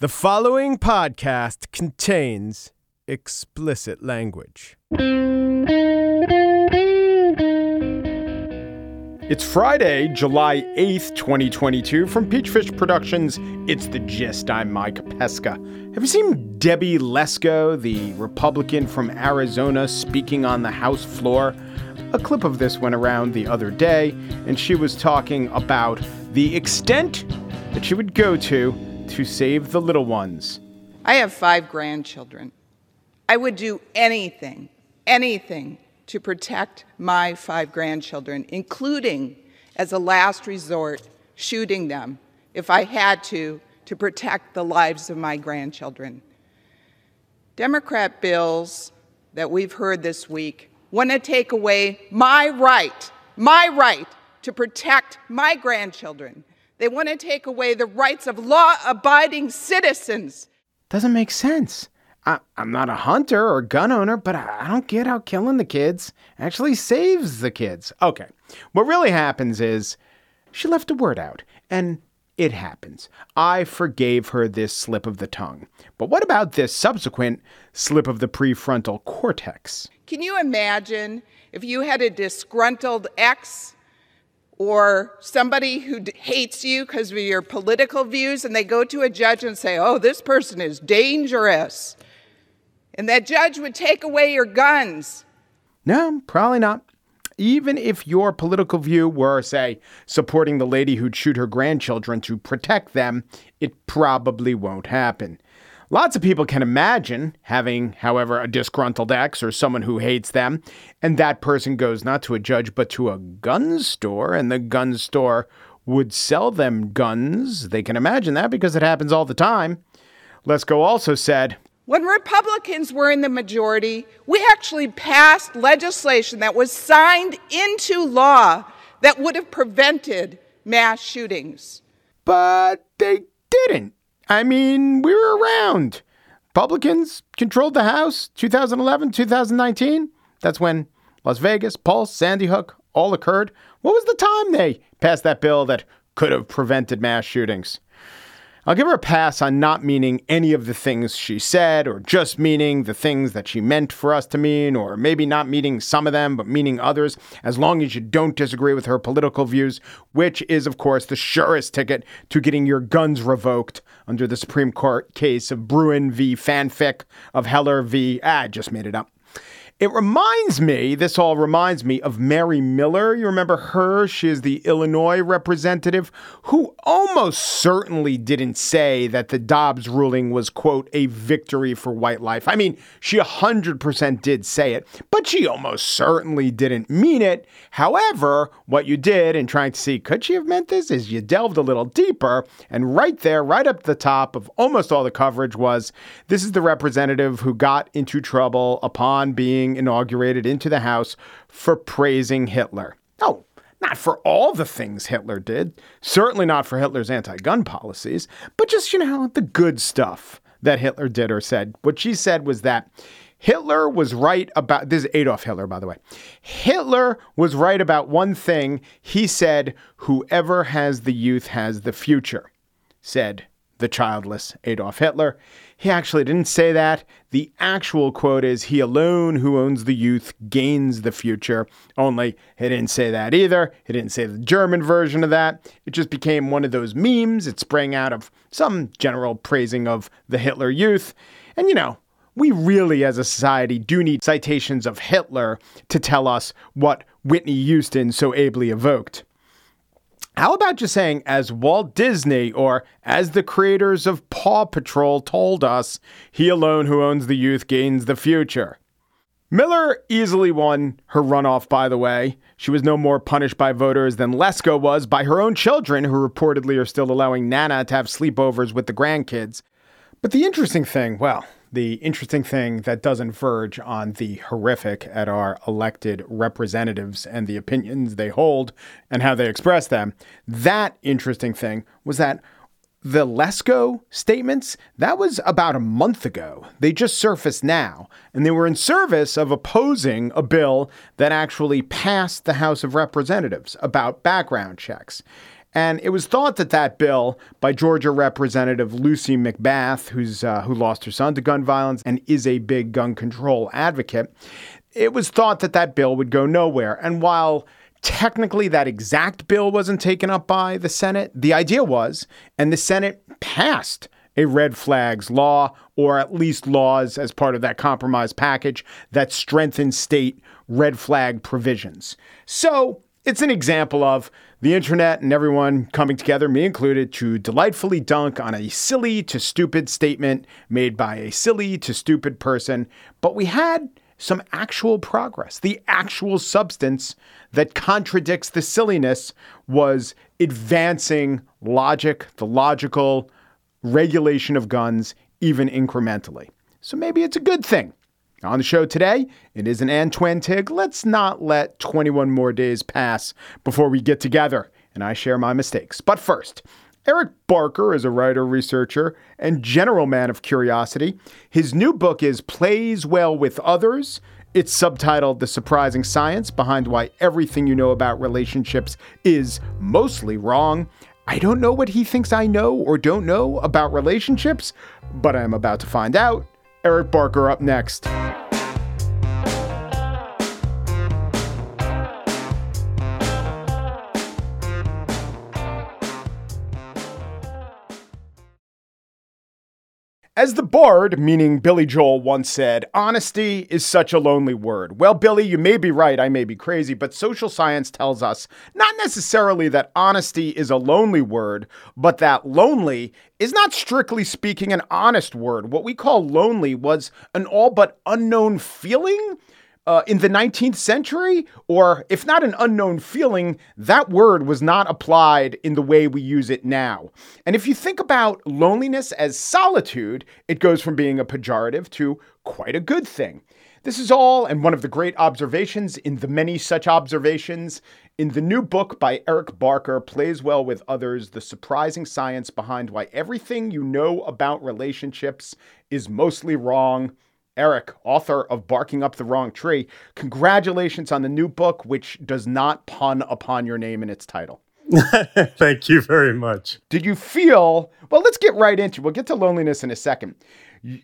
The following podcast contains explicit language. It's Friday, July 8th, 2022. From Peachfish Productions, it's The Gist. I'm Mike Pesca. Have you seen Debbie Lesko, the Republican from Arizona, speaking on the House floor? A clip of this went around the other day, and she was talking about the extent that she would go to to save the little ones. I have five grandchildren. I would do anything, anything to protect my five grandchildren, including, as a last resort, shooting them if I had to, to protect the lives of my grandchildren. Democrat bills that we've heard this week want to take away my right, my right to protect my grandchildren they want to take away the rights of law abiding citizens. Doesn't make sense. I, am not a hunter or gun owner, but I, I don't get how killing the kids actually saves the kids. Okay. What really happens is she left a word out, and it happens. I forgave her this slip of the tongue. But what about this subsequent slip of the prefrontal cortex? Can you imagine if you had a disgruntled ex or somebody who hates you because of your political views, and they go to a judge and say, Oh, this person is dangerous. And that judge would take away your guns. No, probably not. Even if your political view were, say, supporting the lady who'd shoot her grandchildren to protect them, it probably won't happen. Lots of people can imagine having, however, a disgruntled ex or someone who hates them, and that person goes not to a judge but to a gun store, and the gun store would sell them guns. They can imagine that because it happens all the time. Lesko also said, when Republicans were in the majority, we actually passed legislation that was signed into law that would have prevented mass shootings. But they didn't. I mean, we were around. Republicans controlled the House 2011, 2019. That's when Las Vegas, Pulse, Sandy Hook all occurred. What was the time they passed that bill that could have prevented mass shootings? I'll give her a pass on not meaning any of the things she said, or just meaning the things that she meant for us to mean, or maybe not meaning some of them, but meaning others, as long as you don't disagree with her political views, which is, of course, the surest ticket to getting your guns revoked under the Supreme Court case of Bruen v. Fanfic of Heller v. Ah, just made it up. It reminds me, this all reminds me of Mary Miller. You remember her? She is the Illinois representative who almost certainly didn't say that the Dobbs ruling was, quote, a victory for white life. I mean, she 100% did say it, but she almost certainly didn't mean it. However, what you did in trying to see, could she have meant this, is you delved a little deeper. And right there, right up the top of almost all the coverage was this is the representative who got into trouble upon being being inaugurated into the House for praising Hitler. Oh, not for all the things Hitler did, certainly not for Hitler's anti gun policies, but just, you know, the good stuff that Hitler did or said. What she said was that Hitler was right about this is Adolf Hitler, by the way. Hitler was right about one thing. He said, Whoever has the youth has the future, said the childless Adolf Hitler. He actually didn't say that. The actual quote is He alone who owns the youth gains the future. Only he didn't say that either. He didn't say the German version of that. It just became one of those memes. It sprang out of some general praising of the Hitler youth. And you know, we really as a society do need citations of Hitler to tell us what Whitney Houston so ably evoked. How about just saying, as Walt Disney or as the creators of Paw Patrol told us, he alone who owns the youth gains the future? Miller easily won her runoff, by the way. She was no more punished by voters than Lesko was by her own children, who reportedly are still allowing Nana to have sleepovers with the grandkids. But the interesting thing, well, the interesting thing that doesn't verge on the horrific at our elected representatives and the opinions they hold and how they express them. That interesting thing was that the Lesko statements, that was about a month ago. They just surfaced now, and they were in service of opposing a bill that actually passed the House of Representatives about background checks. And it was thought that that bill by Georgia Representative Lucy McBath, who's uh, who lost her son to gun violence and is a big gun control advocate, it was thought that that bill would go nowhere. And while technically that exact bill wasn't taken up by the Senate, the idea was, and the Senate passed a red flags law, or at least laws as part of that compromise package that strengthen state red flag provisions. So it's an example of the internet and everyone coming together, me included, to delightfully dunk on a silly to stupid statement made by a silly to stupid person. But we had some actual progress. The actual substance that contradicts the silliness was advancing logic, the logical regulation of guns, even incrementally. So maybe it's a good thing. On the show today, it is an Antwentig. Let's not let 21 more days pass before we get together and I share my mistakes. But first, Eric Barker is a writer, researcher, and general man of curiosity. His new book is Plays Well with Others. It's subtitled The Surprising Science Behind Why Everything You Know About Relationships is Mostly Wrong. I don't know what he thinks I know or don't know about relationships, but I'm about to find out. Eric Barker up next. As the bard, meaning Billy Joel, once said, honesty is such a lonely word. Well, Billy, you may be right, I may be crazy, but social science tells us not necessarily that honesty is a lonely word, but that lonely is not strictly speaking an honest word. What we call lonely was an all but unknown feeling uh, in the 19th century, or if not an unknown feeling, that word was not applied in the way we use it now. And if you think about loneliness as solitude, it goes from being a pejorative to quite a good thing. This is all, and one of the great observations in the many such observations in the new book by Eric Barker, Plays Well with Others The Surprising Science Behind Why Everything You Know About Relationships is Mostly Wrong. Eric, author of Barking Up the Wrong Tree, congratulations on the new book, which does not pun upon your name in its title. Thank you very much. Did you feel, well, let's get right into We'll get to loneliness in a second.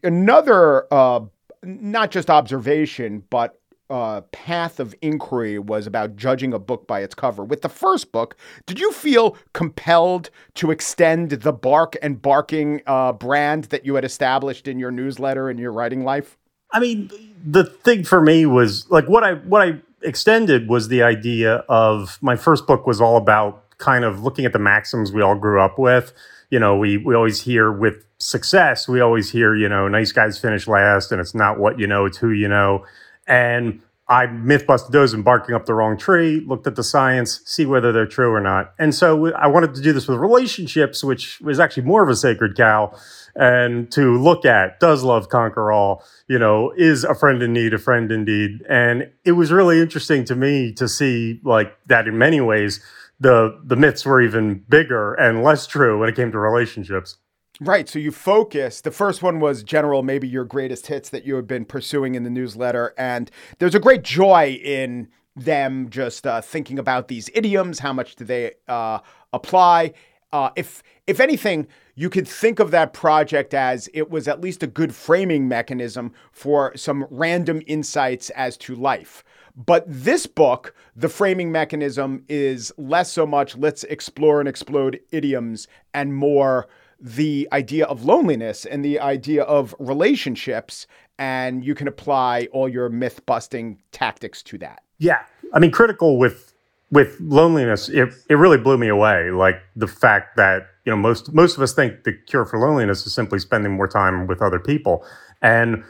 Another, uh, not just observation, but uh, path of inquiry was about judging a book by its cover. With the first book, did you feel compelled to extend the bark and barking uh, brand that you had established in your newsletter and your writing life? I mean, the thing for me was like what I what I extended was the idea of my first book was all about kind of looking at the maxims we all grew up with. You know, we we always hear with success, we always hear, you know, nice guys finish last and it's not what you know, it's who you know. And I myth busted those and barking up the wrong tree, looked at the science, see whether they're true or not. And so I wanted to do this with relationships, which was actually more of a sacred cow, and to look at does love conquer all? You know, is a friend in need a friend indeed? And it was really interesting to me to see like that in many ways the the myths were even bigger and less true when it came to relationships. Right. So you focus. The first one was general, maybe your greatest hits that you have been pursuing in the newsletter. And there's a great joy in them just uh, thinking about these idioms. How much do they uh, apply? Uh, if if anything, you could think of that project as it was at least a good framing mechanism for some random insights as to life. But this book, the framing mechanism is less so much let's explore and explode idioms and more the idea of loneliness and the idea of relationships, and you can apply all your myth busting tactics to that. Yeah. I mean, critical with with loneliness, it, it really blew me away. Like the fact that, you know, most most of us think the cure for loneliness is simply spending more time with other people. And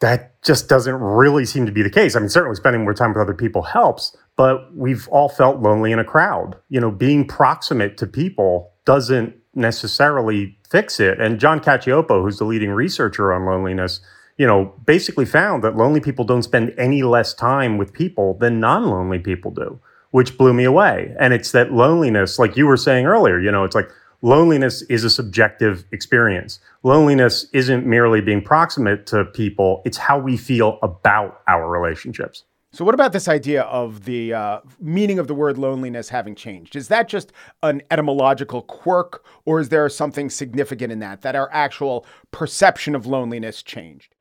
that just doesn't really seem to be the case. I mean, certainly spending more time with other people helps, but we've all felt lonely in a crowd. You know, being proximate to people doesn't necessarily fix it. And John Cacioppo, who's the leading researcher on loneliness, you know, basically found that lonely people don't spend any less time with people than non-lonely people do, which blew me away. And it's that loneliness, like you were saying earlier, you know, it's like loneliness is a subjective experience. Loneliness isn't merely being proximate to people, it's how we feel about our relationships. So, what about this idea of the uh, meaning of the word loneliness having changed? Is that just an etymological quirk, or is there something significant in that, that our actual perception of loneliness changed?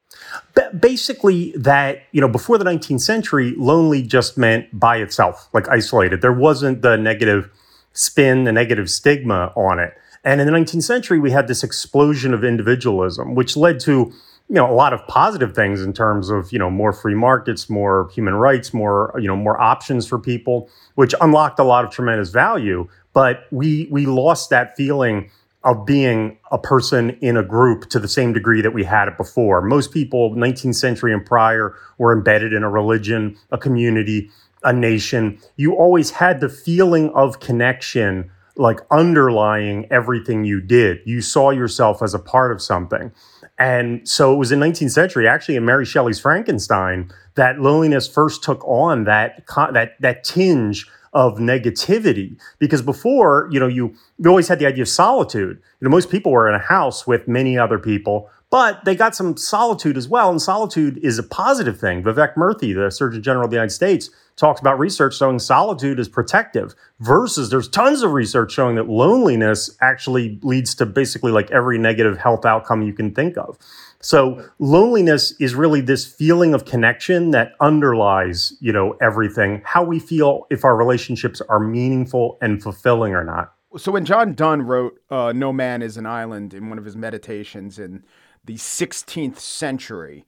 Basically, that, you know, before the 19th century, lonely just meant by itself, like isolated. There wasn't the negative spin, the negative stigma on it. And in the 19th century, we had this explosion of individualism, which led to you know a lot of positive things in terms of you know more free markets more human rights more you know more options for people which unlocked a lot of tremendous value but we we lost that feeling of being a person in a group to the same degree that we had it before. Most people 19th century and prior were embedded in a religion a community a nation. You always had the feeling of connection like underlying everything you did. You saw yourself as a part of something. And so it was in 19th century, actually in Mary Shelley's Frankenstein, that loneliness first took on that that that tinge of negativity. Because before, you know, you, you always had the idea of solitude. You know, most people were in a house with many other people, but they got some solitude as well. And solitude is a positive thing. Vivek Murthy, the Surgeon General of the United States, talks about research showing solitude is protective versus there's tons of research showing that loneliness actually leads to basically like every negative health outcome you can think of. So loneliness is really this feeling of connection that underlies, you know, everything, how we feel if our relationships are meaningful and fulfilling or not. So when John Donne wrote uh, No Man is an Island in one of his meditations in the 16th century,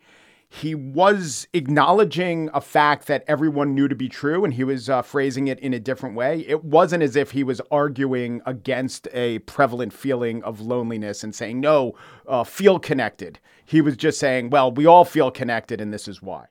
he was acknowledging a fact that everyone knew to be true and he was uh, phrasing it in a different way. It wasn't as if he was arguing against a prevalent feeling of loneliness and saying, no, uh, feel connected. He was just saying, well, we all feel connected and this is why.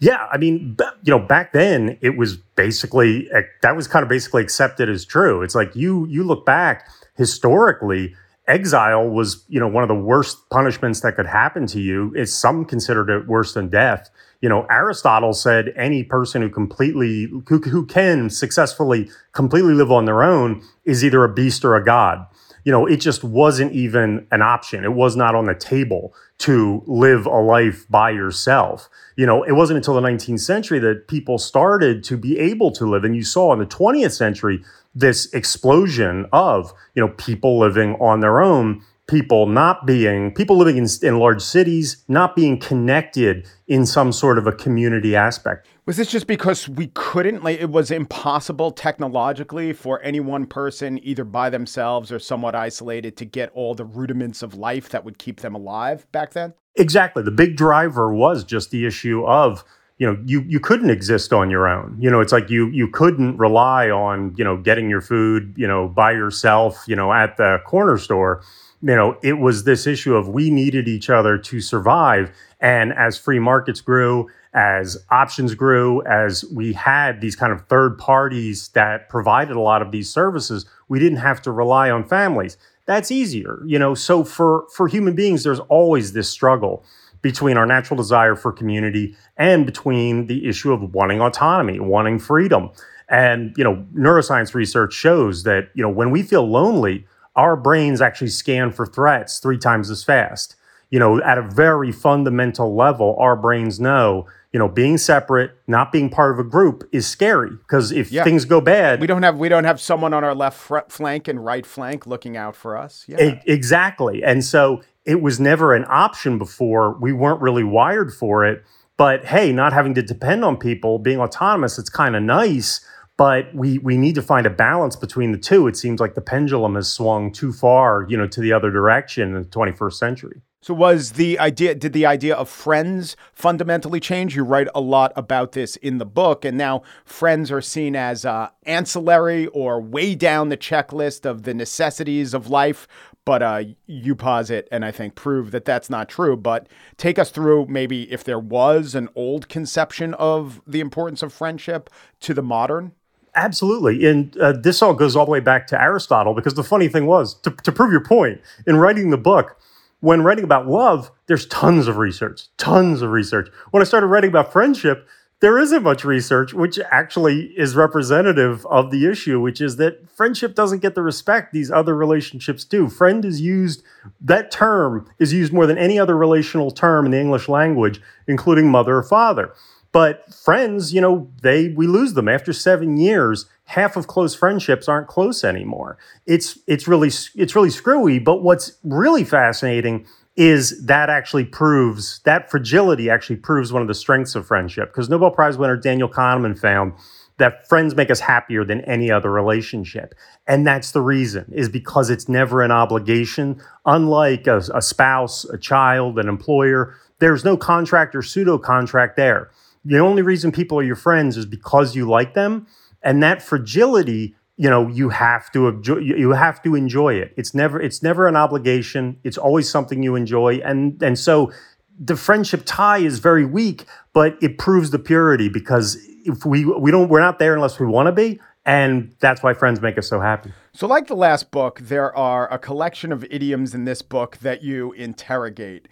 Yeah, I mean, you know, back then it was basically eh, that was kind of basically accepted as true. It's like you you look back historically, exile was you know one of the worst punishments that could happen to you is some considered it worse than death you know aristotle said any person who completely who, who can successfully completely live on their own is either a beast or a god you know it just wasn't even an option. It was not on the table to live a life by yourself. You know it wasn't until the 19th century that people started to be able to live and you saw in the 20th century this explosion of you know people living on their own people not being people living in, in large cities not being connected in some sort of a community aspect was this just because we couldn't? Like it was impossible technologically for any one person either by themselves or somewhat isolated to get all the rudiments of life that would keep them alive back then? Exactly. The big driver was just the issue of you know you you couldn't exist on your own. You know it's like you you couldn't rely on you know getting your food you know by yourself you know at the corner store. You know it was this issue of we needed each other to survive. And as free markets grew as options grew as we had these kind of third parties that provided a lot of these services we didn't have to rely on families that's easier you know so for for human beings there's always this struggle between our natural desire for community and between the issue of wanting autonomy, wanting freedom. And you know, neuroscience research shows that you know when we feel lonely, our brains actually scan for threats three times as fast. You know, at a very fundamental level, our brains know you know being separate not being part of a group is scary because if yeah. things go bad we don't have we don't have someone on our left flank and right flank looking out for us yeah exactly and so it was never an option before. We weren't really wired for it. But hey, not having to depend on people, being autonomous, it's kind of nice. But we we need to find a balance between the two. It seems like the pendulum has swung too far, you know, to the other direction in the 21st century. So was the idea did the idea of friends fundamentally change? You write a lot about this in the book, and now friends are seen as uh, ancillary or way down the checklist of the necessities of life but uh, you posit and I think prove that that's not true. But take us through maybe if there was an old conception of the importance of friendship to the modern. Absolutely. And uh, this all goes all the way back to Aristotle because the funny thing was, to, to prove your point, in writing the book, when writing about love, there's tons of research, tons of research. When I started writing about friendship, there isn't much research, which actually is representative of the issue, which is that friendship doesn't get the respect these other relationships do. Friend is used, that term is used more than any other relational term in the English language, including mother or father. But friends, you know, they we lose them after seven years. Half of close friendships aren't close anymore. It's it's really it's really screwy. But what's really fascinating is that actually proves that fragility actually proves one of the strengths of friendship because Nobel Prize winner Daniel Kahneman found that friends make us happier than any other relationship. And that's the reason, is because it's never an obligation. Unlike a, a spouse, a child, an employer, there's no contract or pseudo contract there. The only reason people are your friends is because you like them. And that fragility, you know, you have to enjoy, you have to enjoy it. It's never it's never an obligation. It's always something you enjoy. And and so the friendship tie is very weak, but it proves the purity because if we we don't we're not there unless we want to be and that's why friends make us so happy so like the last book there are a collection of idioms in this book that you interrogate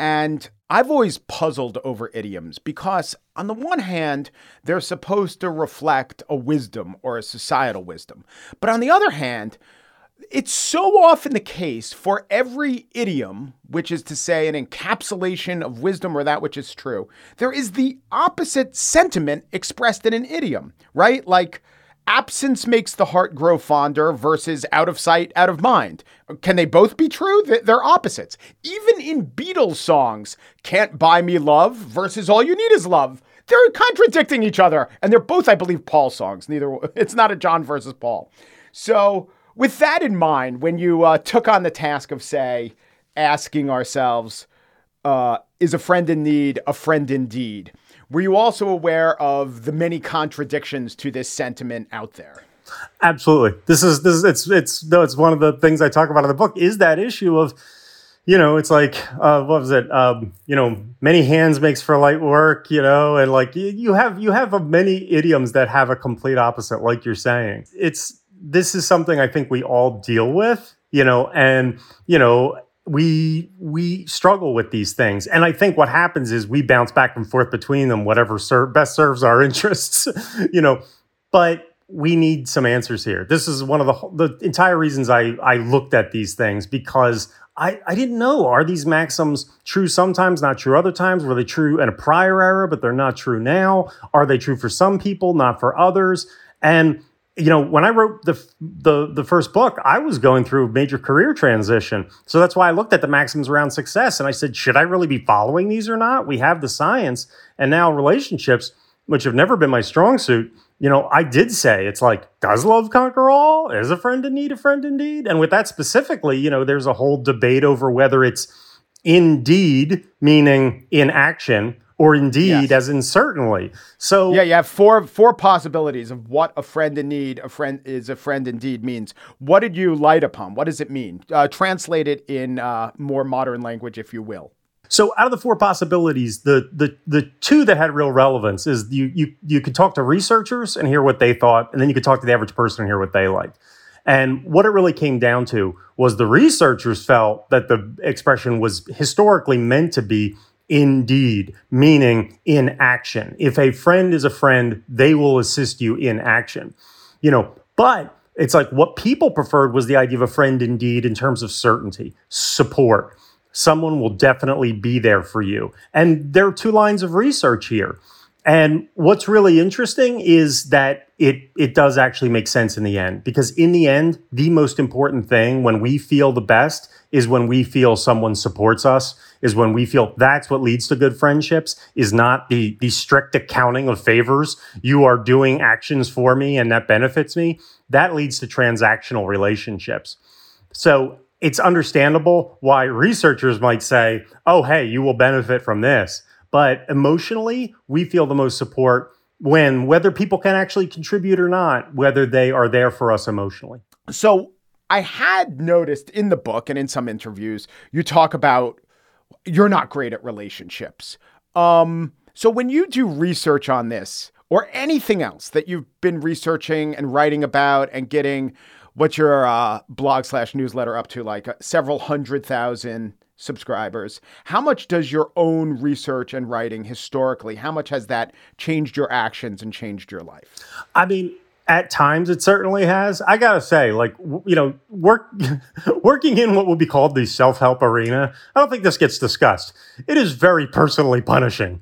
and I've always puzzled over idioms because, on the one hand, they're supposed to reflect a wisdom or a societal wisdom. But on the other hand, it's so often the case for every idiom, which is to say an encapsulation of wisdom or that which is true, there is the opposite sentiment expressed in an idiom, right? Like, absence makes the heart grow fonder versus out of sight, out of mind. Can they both be true? They're opposites. Even in Beatles songs, Can't Buy Me Love versus All You Need Is Love, they're contradicting each other. And they're both, I believe, Paul songs. Neither, it's not a John versus Paul. So, with that in mind, when you uh, took on the task of, say, asking ourselves, uh, is a friend in need a friend indeed? Were you also aware of the many contradictions to this sentiment out there? Absolutely. This is this is it's it's no, it's one of the things I talk about in the book is that issue of you know, it's like uh, what was it? Um, you know, many hands makes for light work. You know, and like you, you have you have many idioms that have a complete opposite, like you're saying. It's this is something I think we all deal with, you know, and you know, we we struggle with these things, and I think what happens is we bounce back and forth between them, whatever ser- best serves our interests, you know. But we need some answers here. This is one of the the entire reasons I I looked at these things because I, I didn't know are these maxims true sometimes not true other times were they true in a prior era but they're not true now are they true for some people not for others and you know, when I wrote the the the first book, I was going through a major career transition. So that's why I looked at the maxims around success and I said, should I really be following these or not? We have the science and now relationships, which have never been my strong suit. You know, I did say it's like, does love conquer all? Is a friend in need a friend indeed? And with that specifically, you know, there's a whole debate over whether it's indeed meaning in action or indeed yes. as in certainly. So yeah, you have four four possibilities of what a friend in need, a friend is a friend indeed means. What did you light upon? What does it mean? Uh, translate it in uh, more modern language, if you will. So out of the four possibilities, the the the two that had real relevance is you you you could talk to researchers and hear what they thought, and then you could talk to the average person and hear what they liked. And what it really came down to was the researchers felt that the expression was historically meant to be indeed, meaning in action. If a friend is a friend, they will assist you in action. You know, but it's like what people preferred was the idea of a friend indeed in terms of certainty, support. Someone will definitely be there for you. And there are two lines of research here. And what's really interesting is that it it does actually make sense in the end because in the end the most important thing when we feel the best is when we feel someone supports us is when we feel that's what leads to good friendships is not the the strict accounting of favors. You are doing actions for me and that benefits me. That leads to transactional relationships. So it's understandable why researchers might say oh hey you will benefit from this. But emotionally we feel the most support when whether people can actually contribute or not, whether they are there for us emotionally. So I had noticed in the book and in some interviews, you talk about you're not great at relationships. Um, so when you do research on this or anything else that you've been researching and writing about and getting what's your uh, blog slash newsletter up to like uh, several hundred thousand subscribers. How much does your own research and writing historically, how much has that changed your actions and changed your life? I mean, at times it certainly has. I gotta say like you know work working in what would be called the self-help arena i don't think this gets discussed. It is very personally punishing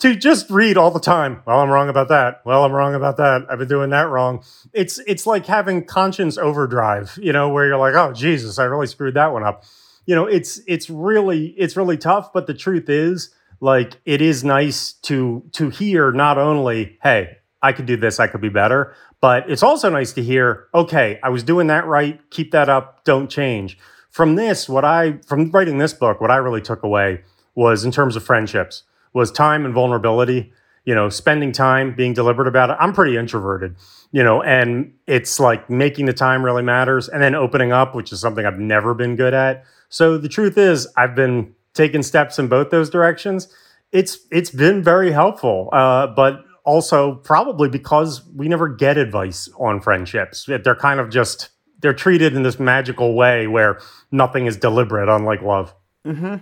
to just read all the time well i'm wrong about that. Well i'm wrong about that. I've been doing that wrong. It's it's like having conscience overdrive you know where you're like oh jesus i really screwed that one up. You know it's it's really it's really tough but the truth is like it is nice to to hear not only hey i could do this i could be better but it's also nice to hear, okay, I was doing that right. Keep that up. Don't change. From this, what I, from writing this book, what I really took away was in terms of friendships, was time and vulnerability, you know, spending time, being deliberate about it. I'm pretty introverted, you know, and it's like making the time really matters and then opening up, which is something I've never been good at. So the truth is, I've been taking steps in both those directions. It's it's been very helpful, uh, but also probably because we never get advice on friendships. They're kind of just they're treated in this magical way where nothing is deliberate, unlike love. Mm-hmm.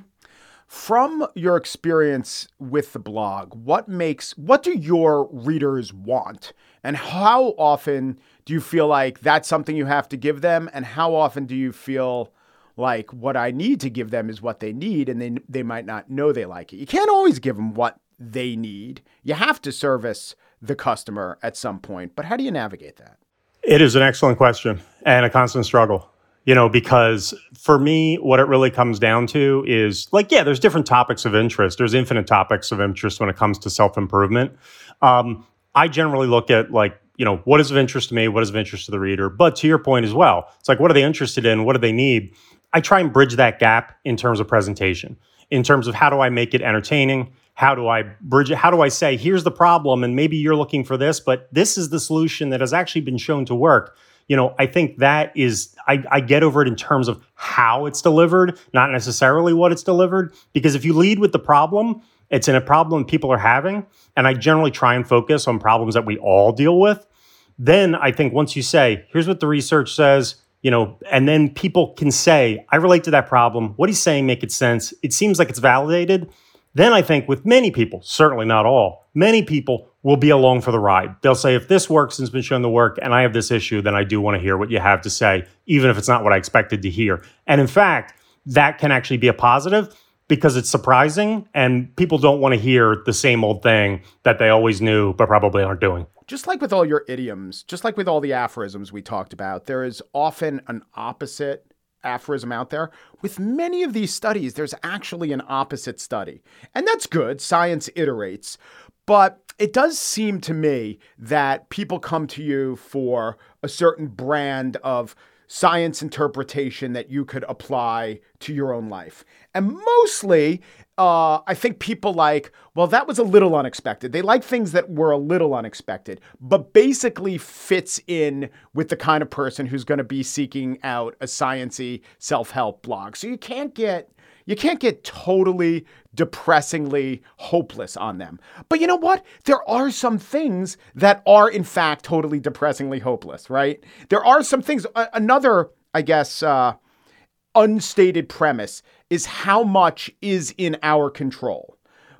From your experience with the blog, what makes what do your readers want, and how often do you feel like that's something you have to give them, and how often do you feel like what I need to give them is what they need, and they they might not know they like it. You can't always give them what they need. You have to service the customer at some point, but how do you navigate that? It is an excellent question and a constant struggle. You know, because for me, what it really comes down to is like, yeah, there's different topics of interest. There's infinite topics of interest when it comes to self improvement. Um, I generally look at like, you know, what is of interest to me? What is of interest to the reader? But to your point as well, it's like, what are they interested in? What do they need? I try and bridge that gap in terms of presentation, in terms of how do I make it entertaining? How do I bridge it? How do I say, here's the problem, and maybe you're looking for this, but this is the solution that has actually been shown to work. You know, I think that is, I, I get over it in terms of how it's delivered, not necessarily what it's delivered. Because if you lead with the problem, it's in a problem people are having. And I generally try and focus on problems that we all deal with. Then I think once you say, here's what the research says, you know, and then people can say, I relate to that problem. What he's saying make it sense. It seems like it's validated then I think with many people, certainly not all, many people will be along for the ride. They'll say, if this works and has been shown to work and I have this issue, then I do want to hear what you have to say, even if it's not what I expected to hear. And in fact, that can actually be a positive because it's surprising and people don't want to hear the same old thing that they always knew but probably aren't doing. Just like with all your idioms, just like with all the aphorisms we talked about, there is often an opposite aphorism out there. With many of these studies, there's actually an opposite study. And that's good. Science iterates. But it does seem to me that people come to you for a certain brand of science interpretation that you could apply to your own life. And mostly, uh, I think people like, well, that was a little unexpected. They like things that were a little unexpected, but basically fits in with the kind of person who's going to be seeking out a sciency self-help blog. So you can't get you can't get totally depressingly hopeless on them. But you know what? There are some things that are, in fact, totally depressingly hopeless, right? There are some things. another, I guess, uh, unstated premise is how much is in our control.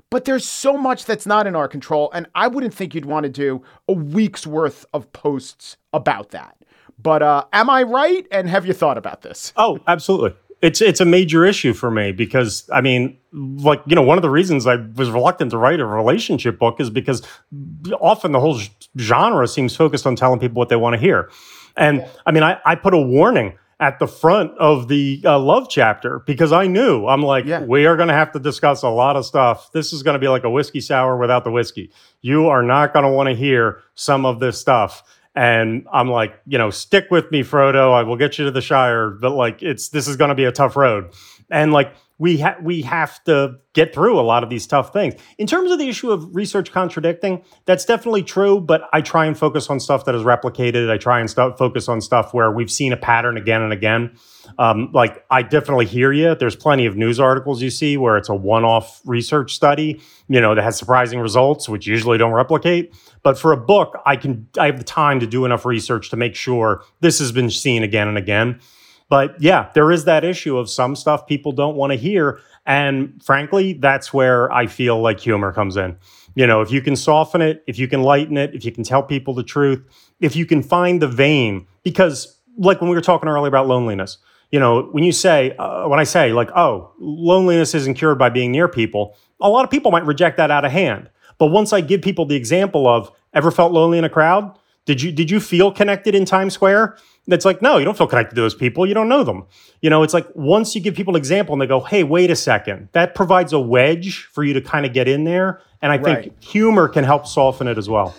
But there's so much that's not in our control. And I wouldn't think you'd want to do a week's worth of posts about that. But uh, am I right? And have you thought about this? Oh, absolutely it's it's a major issue for me because I mean, like you know, one of the reasons I was reluctant to write a relationship book is because often the whole genre seems focused on telling people what they want to hear, and I mean, I, I put a warning at the front of the uh, love chapter because I knew I'm like, yeah. we are going to have to discuss a lot of stuff. This is going to be like a whiskey sour without the whiskey. You are not going to want to hear some of this stuff and I'm like, you know, stick with me, Frodo. I will get you to the Shire, but like, it's this is going to be a tough road, and like we have we have to get through a lot of these tough things. In terms of the issue of research contradicting, that's definitely true. But I try and focus on stuff that is replicated. I try and st- focus on stuff where we've seen a pattern again and again. Um, like I definitely hear you. There's plenty of news articles you see where it's a one-off research study, you know, that has surprising results, which usually don't replicate. But for a book, I can I have the time to do enough research to make sure this has been seen again and again. But yeah, there is that issue of some stuff people don't want to hear. And frankly, that's where I feel like humor comes in. You know, if you can soften it, if you can lighten it, if you can tell people the truth, if you can find the vein, because like when we were talking earlier about loneliness, you know, when you say, uh, when I say like, oh, loneliness isn't cured by being near people, a lot of people might reject that out of hand. But once I give people the example of ever felt lonely in a crowd, did you did you feel connected in Times Square? It's like, no, you don't feel connected to those people. You don't know them. You know, it's like once you give people an example and they go, hey, wait a second, that provides a wedge for you to kind of get in there. And I think humor can help soften it as well.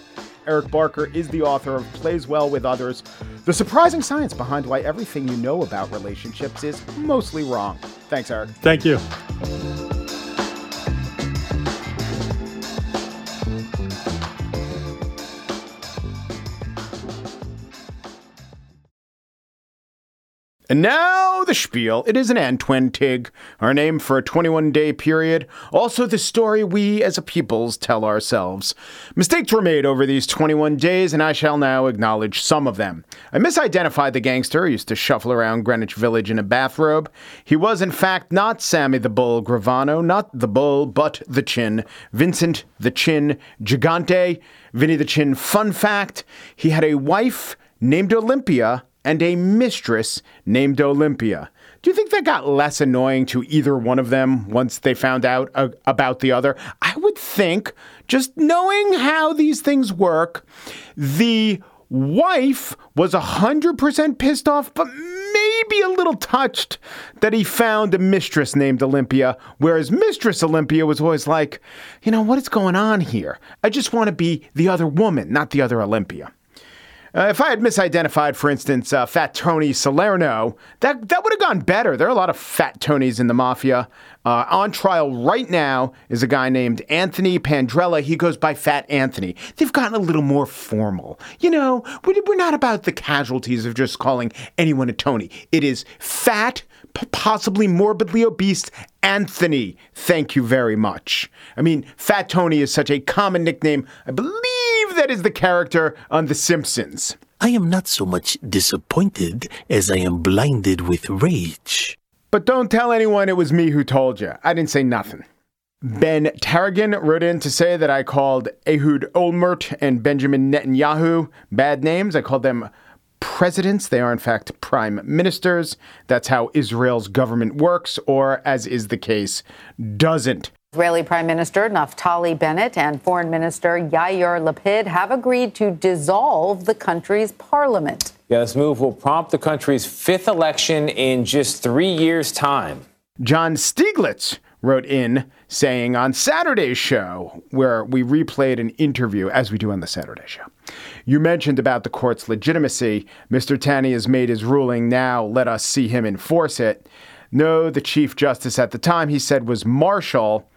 Eric Barker is the author of Plays Well with Others The Surprising Science Behind Why Everything You Know About Relationships is Mostly Wrong. Thanks, Eric. Thank you. And now the spiel. It is an Antwentig, our name for a 21 day period. Also, the story we as a peoples tell ourselves. Mistakes were made over these 21 days, and I shall now acknowledge some of them. I misidentified the gangster who used to shuffle around Greenwich Village in a bathrobe. He was, in fact, not Sammy the Bull Gravano, not the Bull, but the Chin. Vincent the Chin Gigante. Vinny the Chin. Fun fact he had a wife named Olympia and a mistress named Olympia. Do you think that got less annoying to either one of them once they found out about the other? I would think, just knowing how these things work, the wife was 100% pissed off, but maybe a little touched that he found a mistress named Olympia, whereas Mistress Olympia was always like, you know, what is going on here? I just want to be the other woman, not the other Olympia. Uh, if I had misidentified, for instance, uh, Fat Tony Salerno, that that would have gone better. There are a lot of Fat Tonys in the mafia. Uh, on trial right now is a guy named Anthony Pandrella. He goes by Fat Anthony. They've gotten a little more formal. You know, we're not about the casualties of just calling anyone a Tony. It is Fat possibly morbidly obese Anthony. Thank you very much. I mean, Fat Tony is such a common nickname. I believe that is the character on The Simpsons. I am not so much disappointed as I am blinded with rage. But don't tell anyone it was me who told you. I didn't say nothing. Ben Tarragon wrote in to say that I called Ehud Olmert and Benjamin Netanyahu bad names. I called them presidents. They are, in fact, prime ministers. That's how Israel's government works, or, as is the case, doesn't. Israeli Prime Minister Naftali Bennett and Foreign Minister Yair Lapid have agreed to dissolve the country's parliament. Yeah, this move will prompt the country's fifth election in just three years' time. John Stieglitz wrote in saying on Saturday's show, where we replayed an interview, as we do on the Saturday show, you mentioned about the court's legitimacy. Mr. Taney has made his ruling. Now let us see him enforce it. No, the Chief Justice at the time, he said, was Marshall.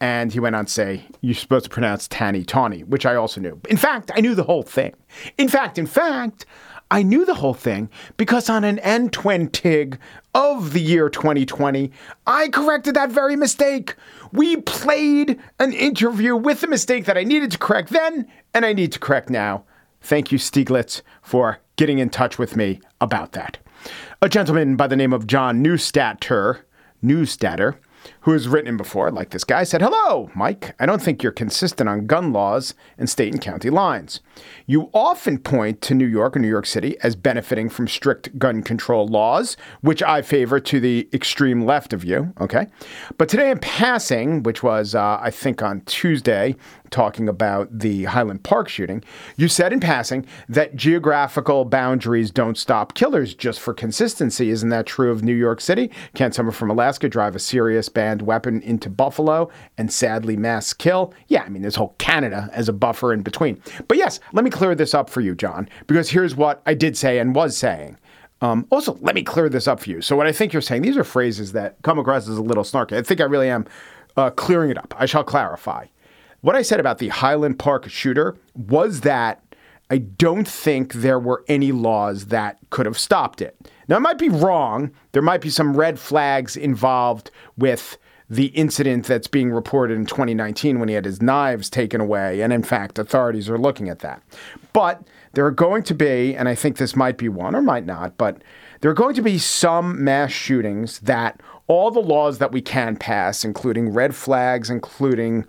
And he went on to say, You're supposed to pronounce Tanny Tawny, which I also knew. In fact, I knew the whole thing. In fact, in fact, I knew the whole thing because on an Antwentig of the year 2020, I corrected that very mistake. We played an interview with the mistake that I needed to correct then and I need to correct now. Thank you, Stieglitz, for getting in touch with me about that. A gentleman by the name of John Newstatter, Newstatter, who has written before, like this guy, said, Hello, Mike. I don't think you're consistent on gun laws and state and county lines. You often point to New York or New York City as benefiting from strict gun control laws, which I favor to the extreme left of you. Okay. But today in passing, which was, uh, I think, on Tuesday, talking about the Highland Park shooting, you said in passing that geographical boundaries don't stop killers just for consistency. Isn't that true of New York City? Can't someone from Alaska drive a serious weapon into Buffalo and sadly mass kill? Yeah, I mean, there's whole Canada as a buffer in between. But yes, let me clear this up for you, John, because here's what I did say and was saying. Um, also, let me clear this up for you. So, what I think you're saying, these are phrases that come across as a little snarky. I think I really am uh, clearing it up. I shall clarify. What I said about the Highland Park shooter was that I don't think there were any laws that could have stopped it. Now, I might be wrong. There might be some red flags involved with the incident that's being reported in 2019 when he had his knives taken away. And in fact, authorities are looking at that. But there are going to be, and I think this might be one or might not, but there are going to be some mass shootings that all the laws that we can pass, including red flags, including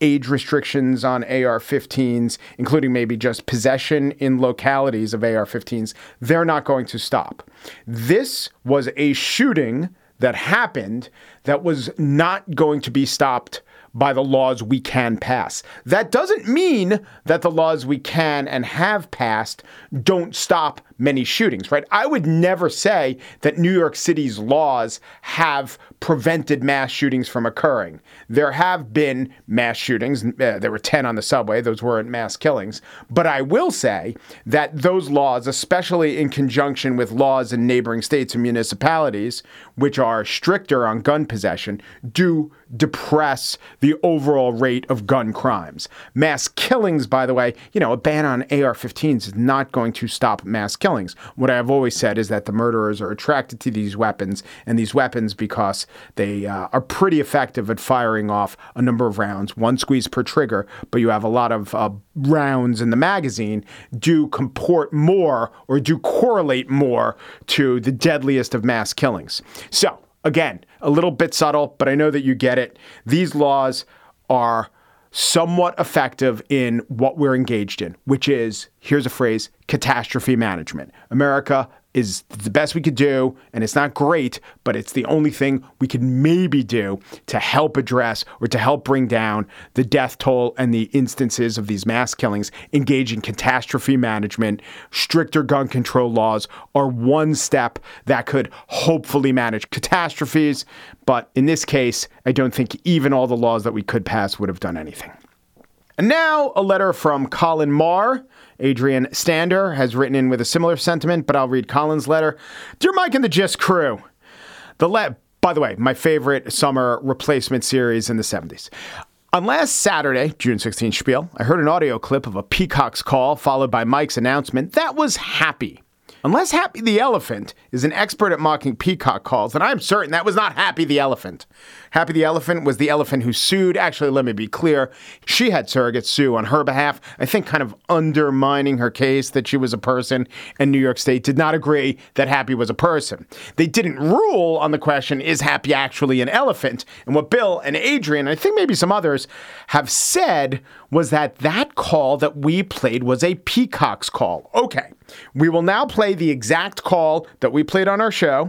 age restrictions on AR 15s, including maybe just possession in localities of AR 15s, they're not going to stop. This was a shooting that happened that was not going to be stopped by the laws we can pass. That doesn't mean that the laws we can and have passed don't stop many shootings, right? I would never say that New York City's laws have prevented mass shootings from occurring. There have been mass shootings. Uh, there were 10 on the subway. Those weren't mass killings. But I will say that those laws, especially in conjunction with laws in neighboring states and municipalities, which are stricter on gun possession, do depress the overall rate of gun crimes. Mass killings, by the way, you know, a ban on AR 15s is not going to stop mass killings. What I've always said is that the murderers are attracted to these weapons and these weapons because they uh, are pretty effective at firing off a number of rounds, one squeeze per trigger, but you have a lot of uh, rounds in the magazine, do comport more or do correlate more to the deadliest of mass killings. So, again, a little bit subtle, but I know that you get it. These laws are somewhat effective in what we're engaged in, which is here's a phrase catastrophe management. America is the best we could do, and it's not great, but it's the only thing we could maybe do to help address or to help bring down the death toll and the instances of these mass killings. Engage in catastrophe management, stricter gun control laws are one step that could hopefully manage catastrophes. But in this case, I don't think even all the laws that we could pass would have done anything. And now a letter from Colin Marr. Adrian Stander has written in with a similar sentiment, but I'll read Colin's letter. Dear Mike and the Gist crew, the le- by the way, my favorite summer replacement series in the 70s. On last Saturday, June 16th spiel, I heard an audio clip of a peacock's call followed by Mike's announcement. That was happy. Unless Happy the Elephant is an expert at mocking peacock calls, then I'm certain that was not Happy the Elephant. Happy the Elephant was the elephant who sued. Actually, let me be clear. She had surrogates sue on her behalf, I think kind of undermining her case that she was a person, and New York State did not agree that Happy was a person. They didn't rule on the question, is Happy actually an elephant? And what Bill and Adrian, I think maybe some others, have said was that that call that we played was a peacock's call. Okay. We will now play the exact call that we played on our show.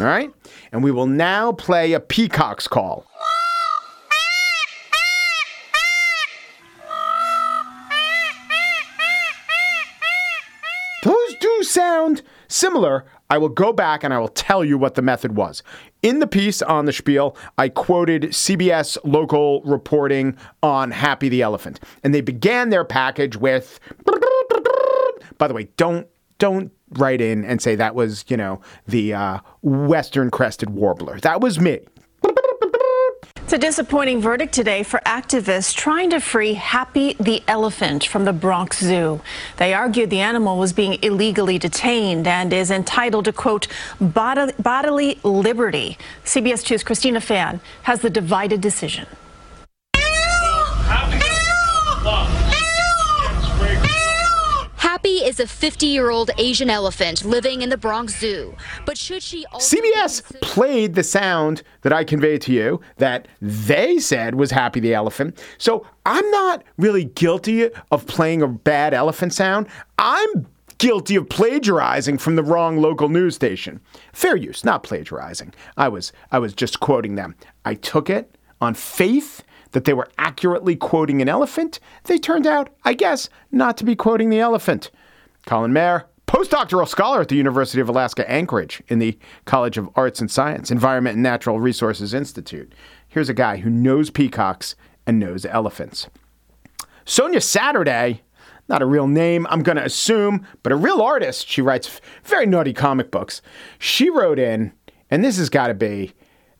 All right. And we will now play a peacock's call. Those do sound similar. I will go back and I will tell you what the method was. In the piece on the spiel, I quoted CBS local reporting on Happy the Elephant, and they began their package with. By the way, don't don't write in and say that was you know the uh, western crested warbler. That was me. It's a disappointing verdict today for activists trying to free Happy the elephant from the Bronx Zoo. They argued the animal was being illegally detained and is entitled to, quote, bodily liberty. CBS 2's Christina Fan has the divided decision. Happy is a 50 year old Asian elephant living in the Bronx Zoo. But should she also. CBS played the sound that I conveyed to you that they said was Happy the Elephant. So I'm not really guilty of playing a bad elephant sound. I'm guilty of plagiarizing from the wrong local news station. Fair use, not plagiarizing. I was I was just quoting them. I took it on faith that they were accurately quoting an elephant, they turned out, I guess, not to be quoting the elephant. Colin Mayer, postdoctoral scholar at the University of Alaska Anchorage in the College of Arts and Science, Environment and Natural Resources Institute. Here's a guy who knows peacocks and knows elephants. Sonia Saturday, not a real name, I'm going to assume, but a real artist. She writes very naughty comic books. She wrote in, and this has got to be,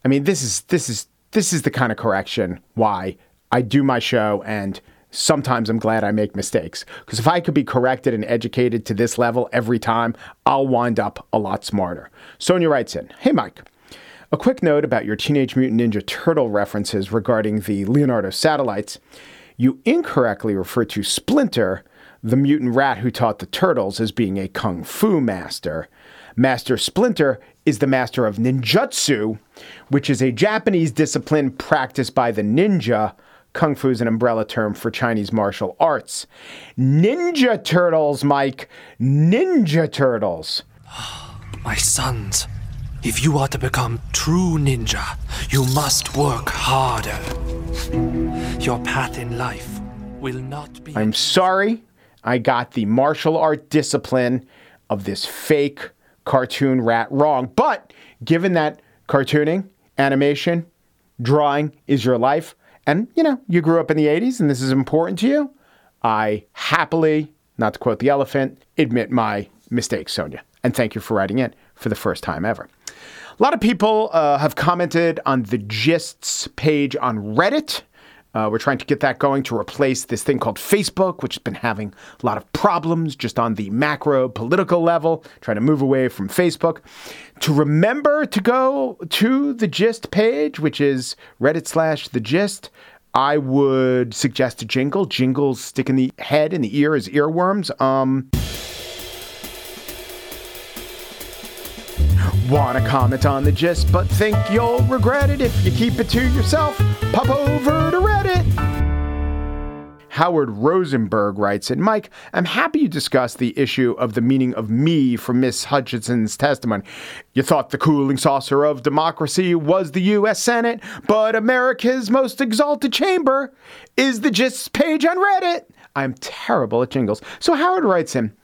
I mean, this is this is this is the kind of correction why I do my show and sometimes I'm glad I make mistakes. Because if I could be corrected and educated to this level every time, I'll wind up a lot smarter. Sonia writes in Hey, Mike. A quick note about your Teenage Mutant Ninja Turtle references regarding the Leonardo satellites. You incorrectly refer to Splinter, the mutant rat who taught the turtles, as being a kung fu master. Master Splinter is the master of ninjutsu, which is a Japanese discipline practiced by the ninja. Kung Fu is an umbrella term for Chinese martial arts. Ninja Turtles, Mike. Ninja Turtles. My sons, if you are to become true ninja, you must work harder. Your path in life will not be. I'm sorry I got the martial art discipline of this fake cartoon rat wrong. But given that cartooning, animation, drawing is your life, and you know, you grew up in the 80s and this is important to you, I happily, not to quote the elephant, admit my mistake, Sonia. And thank you for writing it for the first time ever. A lot of people uh, have commented on the Gists page on Reddit. Uh, we're trying to get that going to replace this thing called Facebook, which has been having a lot of problems just on the macro political level, trying to move away from Facebook. To remember to go to the Gist page, which is Reddit slash the Gist. I would suggest a jingle. Jingles stick in the head and the ear as earworms. Um, Want to comment on the gist, but think you'll regret it if you keep it to yourself? Pop over to Reddit. Howard Rosenberg writes in Mike, I'm happy you discussed the issue of the meaning of me from Miss Hutchinson's testimony. You thought the cooling saucer of democracy was the U.S. Senate, but America's most exalted chamber is the gist page on Reddit. I'm terrible at jingles. So Howard writes him,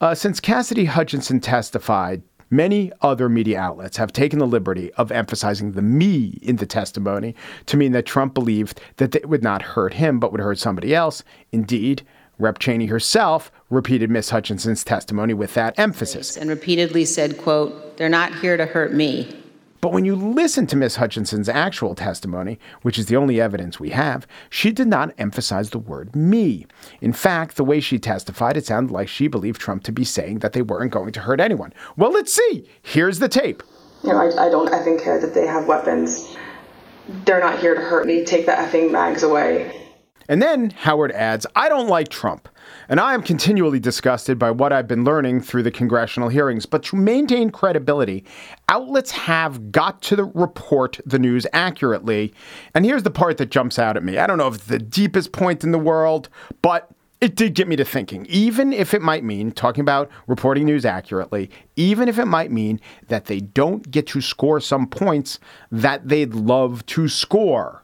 uh, since Cassidy Hutchinson testified, Many other media outlets have taken the liberty of emphasizing the me in the testimony to mean that Trump believed that it would not hurt him, but would hurt somebody else. Indeed, Rep. Cheney herself repeated Miss Hutchinson's testimony with that emphasis. And repeatedly said, quote, they're not here to hurt me. But when you listen to Miss Hutchinson's actual testimony, which is the only evidence we have, she did not emphasize the word me. In fact, the way she testified, it sounded like she believed Trump to be saying that they weren't going to hurt anyone. Well, let's see. Here's the tape. You know, I, I don't effing care that they have weapons. They're not here to hurt me. Take the effing mags away. And then Howard adds, I don't like Trump. And I am continually disgusted by what I've been learning through the congressional hearings. But to maintain credibility, outlets have got to report the news accurately. And here's the part that jumps out at me. I don't know if it's the deepest point in the world, but it did get me to thinking, even if it might mean talking about reporting news accurately, even if it might mean that they don't get to score some points that they'd love to score.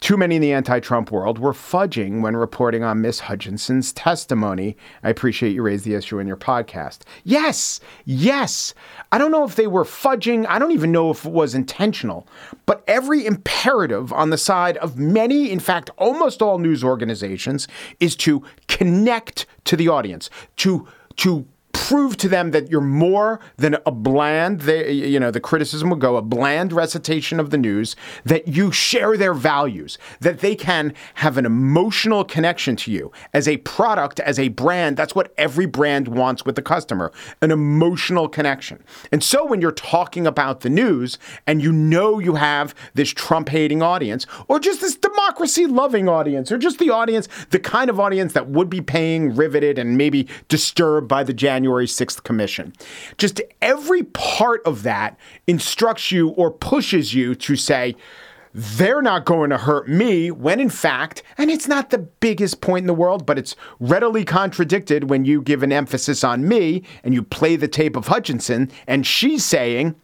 Too many in the anti Trump world were fudging when reporting on Miss Hutchinson's testimony. I appreciate you raised the issue in your podcast. Yes, yes. I don't know if they were fudging. I don't even know if it was intentional. But every imperative on the side of many, in fact, almost all news organizations, is to connect to the audience, to to prove to them that you're more than a bland, they, you know, the criticism would go a bland recitation of the news, that you share their values, that they can have an emotional connection to you as a product, as a brand. That's what every brand wants with the customer an emotional connection. And so when you're talking about the news and you know you have this Trump hating audience, or just this democracy loving audience, or just the audience, the kind of audience that would be paying riveted and maybe disturbed by the January January 6th Commission. Just every part of that instructs you or pushes you to say, they're not going to hurt me when in fact, and it's not the biggest point in the world, but it's readily contradicted when you give an emphasis on me and you play the tape of Hutchinson and she's saying,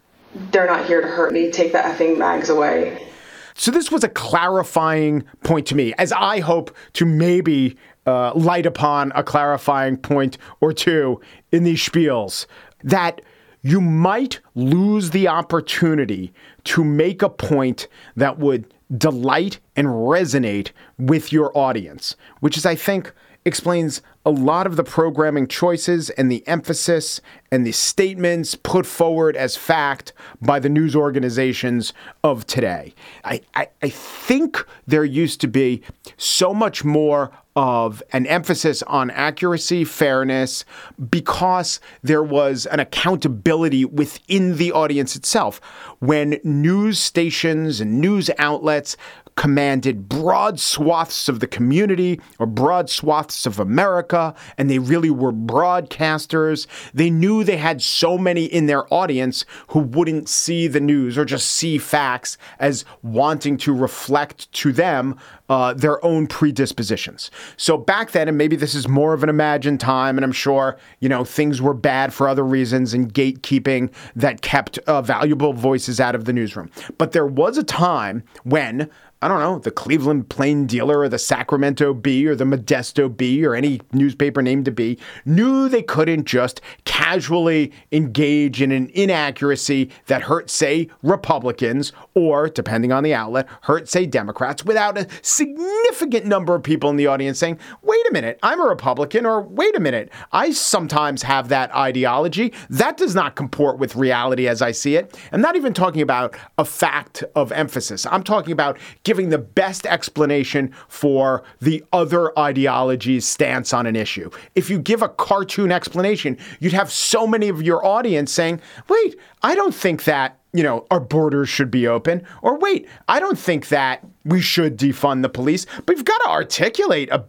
They're not here to hurt me. Take the effing mags away. So this was a clarifying point to me, as I hope to maybe uh, light upon a clarifying point or two in these spiels that you might lose the opportunity to make a point that would delight and resonate with your audience, which is, I think, explains a lot of the programming choices and the emphasis and the statements put forward as fact by the news organizations of today. I, I, I think there used to be so much more of an emphasis on accuracy, fairness, because there was an accountability within the audience itself. When news stations and news outlets commanded broad swaths of the community or broad swaths of America, and they really were broadcasters. They knew they had so many in their audience who wouldn't see the news or just see facts as wanting to reflect to them uh, their own predispositions. So back then, and maybe this is more of an imagined time, and I'm sure, you know, things were bad for other reasons and gatekeeping that kept uh, valuable voices out of the newsroom. But there was a time when I don't know, the Cleveland Plain Dealer or the Sacramento Bee or the Modesto Bee or any newspaper named to be knew they couldn't just casually engage in an inaccuracy that hurt, say, Republicans or, depending on the outlet, hurt, say, Democrats without a significant number of people in the audience saying, wait a minute, I'm a Republican, or wait a minute, I sometimes have that ideology. That does not comport with reality as I see it. I'm not even talking about a fact of emphasis. I'm talking about giving the best explanation for the other ideology's stance on an issue. If you give a cartoon explanation, you'd have so many of your audience saying, wait, I don't think that you know, our borders should be open. Or wait, I don't think that we should defund the police, but you've got to articulate a,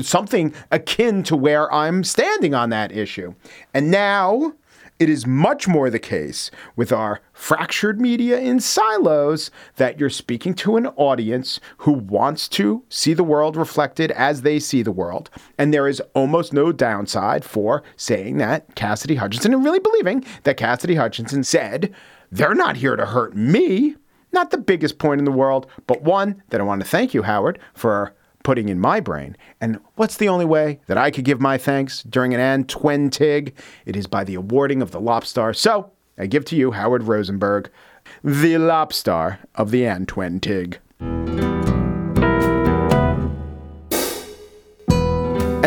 something akin to where I'm standing on that issue. And now it is much more the case with our fractured media in silos that you're speaking to an audience who wants to see the world reflected as they see the world. And there is almost no downside for saying that Cassidy Hutchinson and really believing that Cassidy Hutchinson said, they're not here to hurt me. Not the biggest point in the world, but one that I want to thank you, Howard, for putting in my brain. And what's the only way that I could give my thanks during an Antwentig? It is by the awarding of the Lobstar. So I give to you, Howard Rosenberg, the Lobstar of the Antwentig.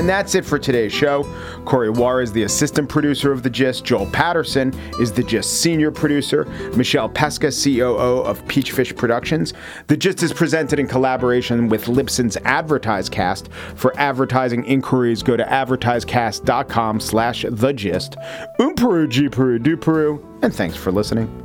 And that's it for today's show. Corey Wara is the assistant producer of The Gist. Joel Patterson is The Gist senior producer. Michelle Pesca, COO of Peachfish Productions. The Gist is presented in collaboration with Libsyn's AdvertiseCast. For advertising inquiries, go to advertisecast.com slash The Gist. Um Peru, Peru, do Peru, and thanks for listening.